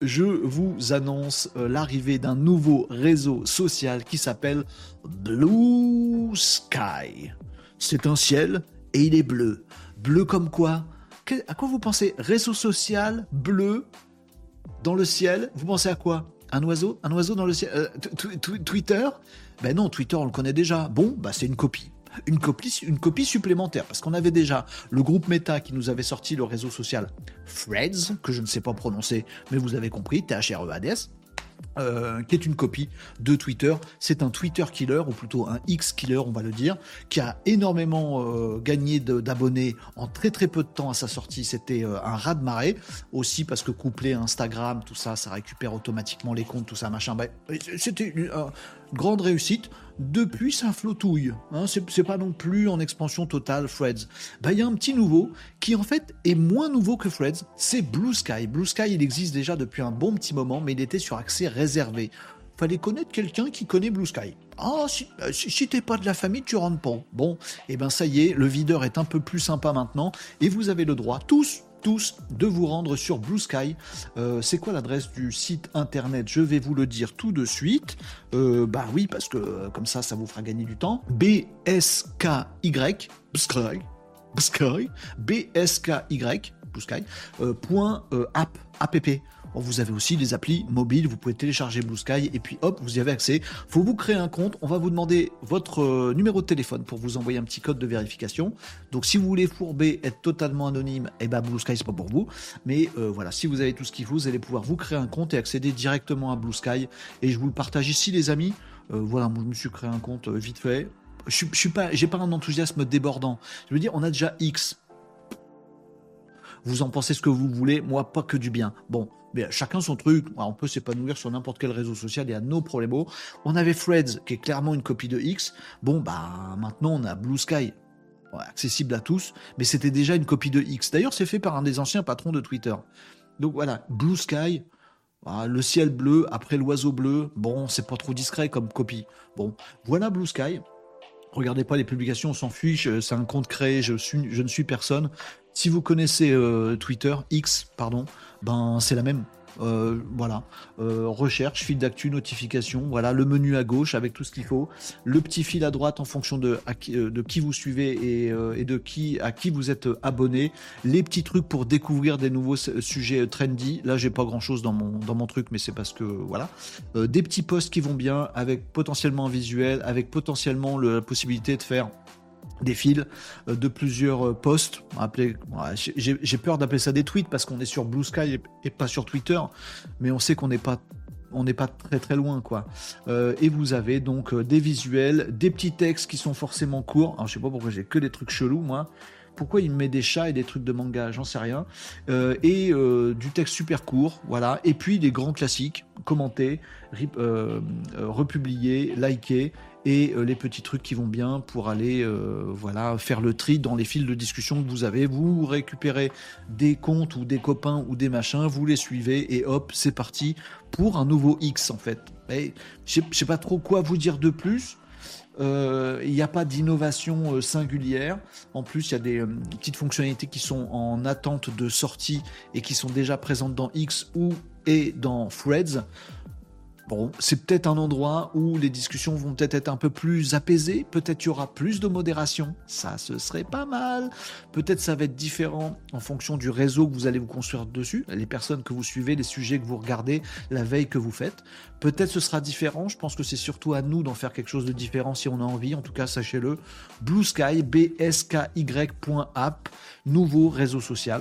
je vous annonce euh, l'arrivée d'un nouveau réseau social qui s'appelle Blue Sky. C'est un ciel et il est bleu. Bleu comme quoi? À quoi vous pensez? Réseau social bleu dans le ciel? Vous pensez à quoi? Un oiseau? Un oiseau dans le ciel? Euh, Twitter? Ben non, Twitter on le connaît déjà. Bon, bah c'est une copie une copie, supplémentaire, parce qu'on avait déjà le groupe Meta qui nous avait sorti le réseau social Threads, que je ne sais pas prononcer, mais vous avez compris, T-H-R-E-A-D-S. Euh, qui est une copie de Twitter. C'est un Twitter killer, ou plutôt un X killer, on va le dire, qui a énormément euh, gagné d'abonnés en très très peu de temps à sa sortie. C'était euh, un raz de marée, aussi parce que couplé à Instagram, tout ça, ça récupère automatiquement les comptes, tout ça, machin. C'était une grande réussite. Depuis, ça flottouille. Hein, c'est pas non plus en expansion totale, Threads. Bah, il y a un petit nouveau qui, en fait, est moins nouveau que Threads. C'est Blue Sky. Blue Sky, il existe déjà depuis un bon petit moment, mais il était sur accès réservé. Fallait connaître quelqu'un qui connaît Blue Sky. Ah, si, euh, si, t'es pas de la famille, tu rentres pas. Bon, et eh ben ça y est, le videur est un peu plus sympa maintenant, et vous avez le droit, tous, tous de vous rendre sur Blue Sky. Euh, c'est quoi l'adresse du site internet? Je vais vous le dire tout de suite. Euh, bah oui, parce que euh, comme ça, ça vous fera gagner du temps. BSKY, Sky, Sky, BSKY, Sky, point app, app. Vous avez aussi des applis mobiles, vous pouvez télécharger Blue Sky et puis hop, vous y avez accès. Faut vous créer un compte, on va vous demander votre euh, numéro de téléphone pour vous envoyer un petit code de vérification. Donc si vous voulez fourber, être totalement anonyme, et eh ben Blue Sky c'est pas pour vous. Mais euh, voilà, si vous avez tout ce qu'il faut, vous allez pouvoir vous créer un compte et accéder directement à Blue Sky. Et je vous le partage ici les amis. Euh, voilà, moi je me suis créé un compte vite fait. Je suis pas, j'ai pas un enthousiasme débordant. Je veux dire, on a déjà X. Vous en pensez ce que vous voulez, moi pas que du bien. Bon, mais chacun son truc. On peut s'épanouir sur n'importe quel réseau social, il y a nos problèmes. On avait Threads, qui est clairement une copie de X. Bon, bah maintenant on a Blue Sky, accessible à tous, mais c'était déjà une copie de X. D'ailleurs, c'est fait par un des anciens patrons de Twitter. Donc voilà, Blue Sky, ah, le ciel bleu après l'oiseau bleu. Bon, c'est pas trop discret comme copie. Bon, voilà Blue Sky. Regardez pas les publications, on s'en fiche. C'est un compte créé, je, suis, je ne suis personne. Si vous connaissez euh, Twitter, X, pardon, ben c'est la même. Euh, voilà, euh, recherche, fil d'actu, notification, voilà, le menu à gauche avec tout ce qu'il faut, le petit fil à droite en fonction de, de qui vous suivez et, de qui à qui vous êtes abonné, les petits trucs pour découvrir des nouveaux sujets trendy. Là, j'ai pas grand chose dans mon dans mon truc, mais c'est parce que voilà, des petits posts qui vont bien avec potentiellement un visuel, avec potentiellement la possibilité de faire des fils euh, de plusieurs euh, posts. J'ai peur d'appeler ça des tweets parce qu'on est sur Blue Sky et pas sur Twitter, mais on sait qu'on n'est pas on n'est pas très très loin quoi. Euh, et vous avez donc des visuels, des petits textes qui sont forcément courts. Alors je sais pas pourquoi j'ai que des trucs chelous moi. Pourquoi il me met des chats et des trucs de manga, j'en sais rien. et du texte super court, voilà. Et puis des grands classiques, commentés, republiés, likés et euh, les petits trucs qui vont bien pour aller euh, voilà faire le tri dans les fils de discussion que vous avez. Vous récupérez des comptes ou des copains ou des machins, vous les suivez et hop, c'est parti pour un nouveau X en fait. Je sais pas trop quoi vous dire de plus. Euh, il n'y a pas d'innovation singulière. En plus, il y a des petites fonctionnalités qui sont en attente de sortie et qui sont déjà présentes dans X ou et dans Threads. Bon, c'est peut-être un endroit où les discussions vont peut-être être un peu plus apaisées, peut-être y aura plus de modération, ça ce serait pas mal. Peut-être ça va être différent en fonction du réseau que vous allez vous construire dessus, les personnes que vous suivez, les sujets que vous regardez, la veille que vous faites. Peut-être ce sera différent, je pense que c'est surtout à nous d'en faire quelque chose de différent si on a envie, en tout cas sachez-le. Blue Sky, B-S-K-Y.app, nouveau réseau social.